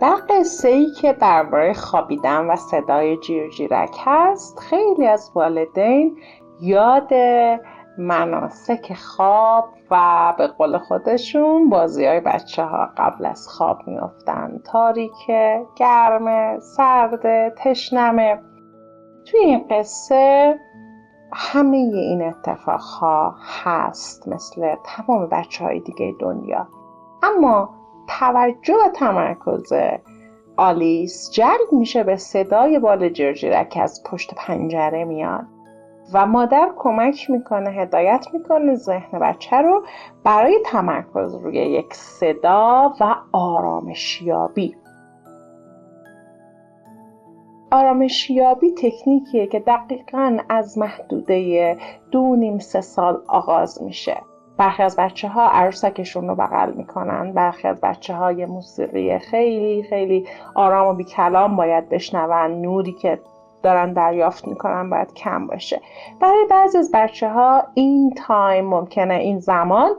در قصه ای که درباره خوابیدن و صدای جیرجیرک هست خیلی از والدین یاد مناسک خواب و به قول خودشون بازی های بچه ها قبل از خواب میافتن. تاریکه، گرمه، سرده، تشنمه. توی این قصه همه این اتفاق ها هست مثل تمام بچه های دیگه دنیا. اما توجه و تمرکز آلیس جلب میشه به صدای بال جرجیرک از پشت پنجره میاد و مادر کمک می‌کنه هدایت می‌کنه ذهن بچه رو برای تمرکز روی یک صدا و آرامشیابی. آرامشیابی تکنیکیه که دقیقا از محدوده دو نیم سه سال آغاز میشه. برخی از بچه ها عروسکشون رو بغل می‌کنن. برخی از بچه های موسیقی خیلی خیلی آرام و بی کلام باید بشنون. نوری که دارن دریافت می‌کنن باید کم باشه. برای بعضی از بچه ها این تایم ممکنه این زمان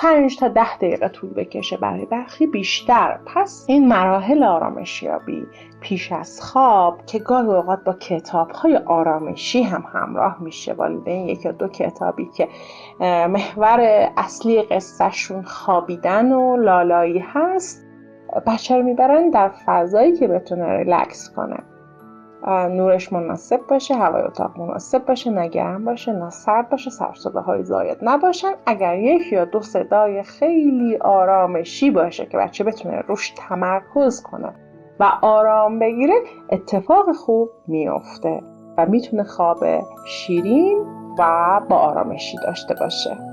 پنج تا ده دقیقه طول بکشه برای برخی بیشتر. پس این مراحل آرامشیابی پیش از خواب که گاهی اوقات با کتاب های آرامشی هم همراه میشه. والدین یک یا دو کتابی که محور اصلی قصهشون خوابیدن و لالایی هست بچه رو می‌برن در فضایی که بتونه ریلکس کنه. نورش مناسب باشه هوای اتاق مناسب باشه نه گرم باشه نه سرد باشه سرصده های زاید نباشن. اگر یک یا دو صدای خیلی آرامشی باشه که بچه بتونه روش تمرکز کنه و آرام بگیره اتفاق خوب میافته و می‌تونه خواب شیرین و با آرامشی داشته باشه.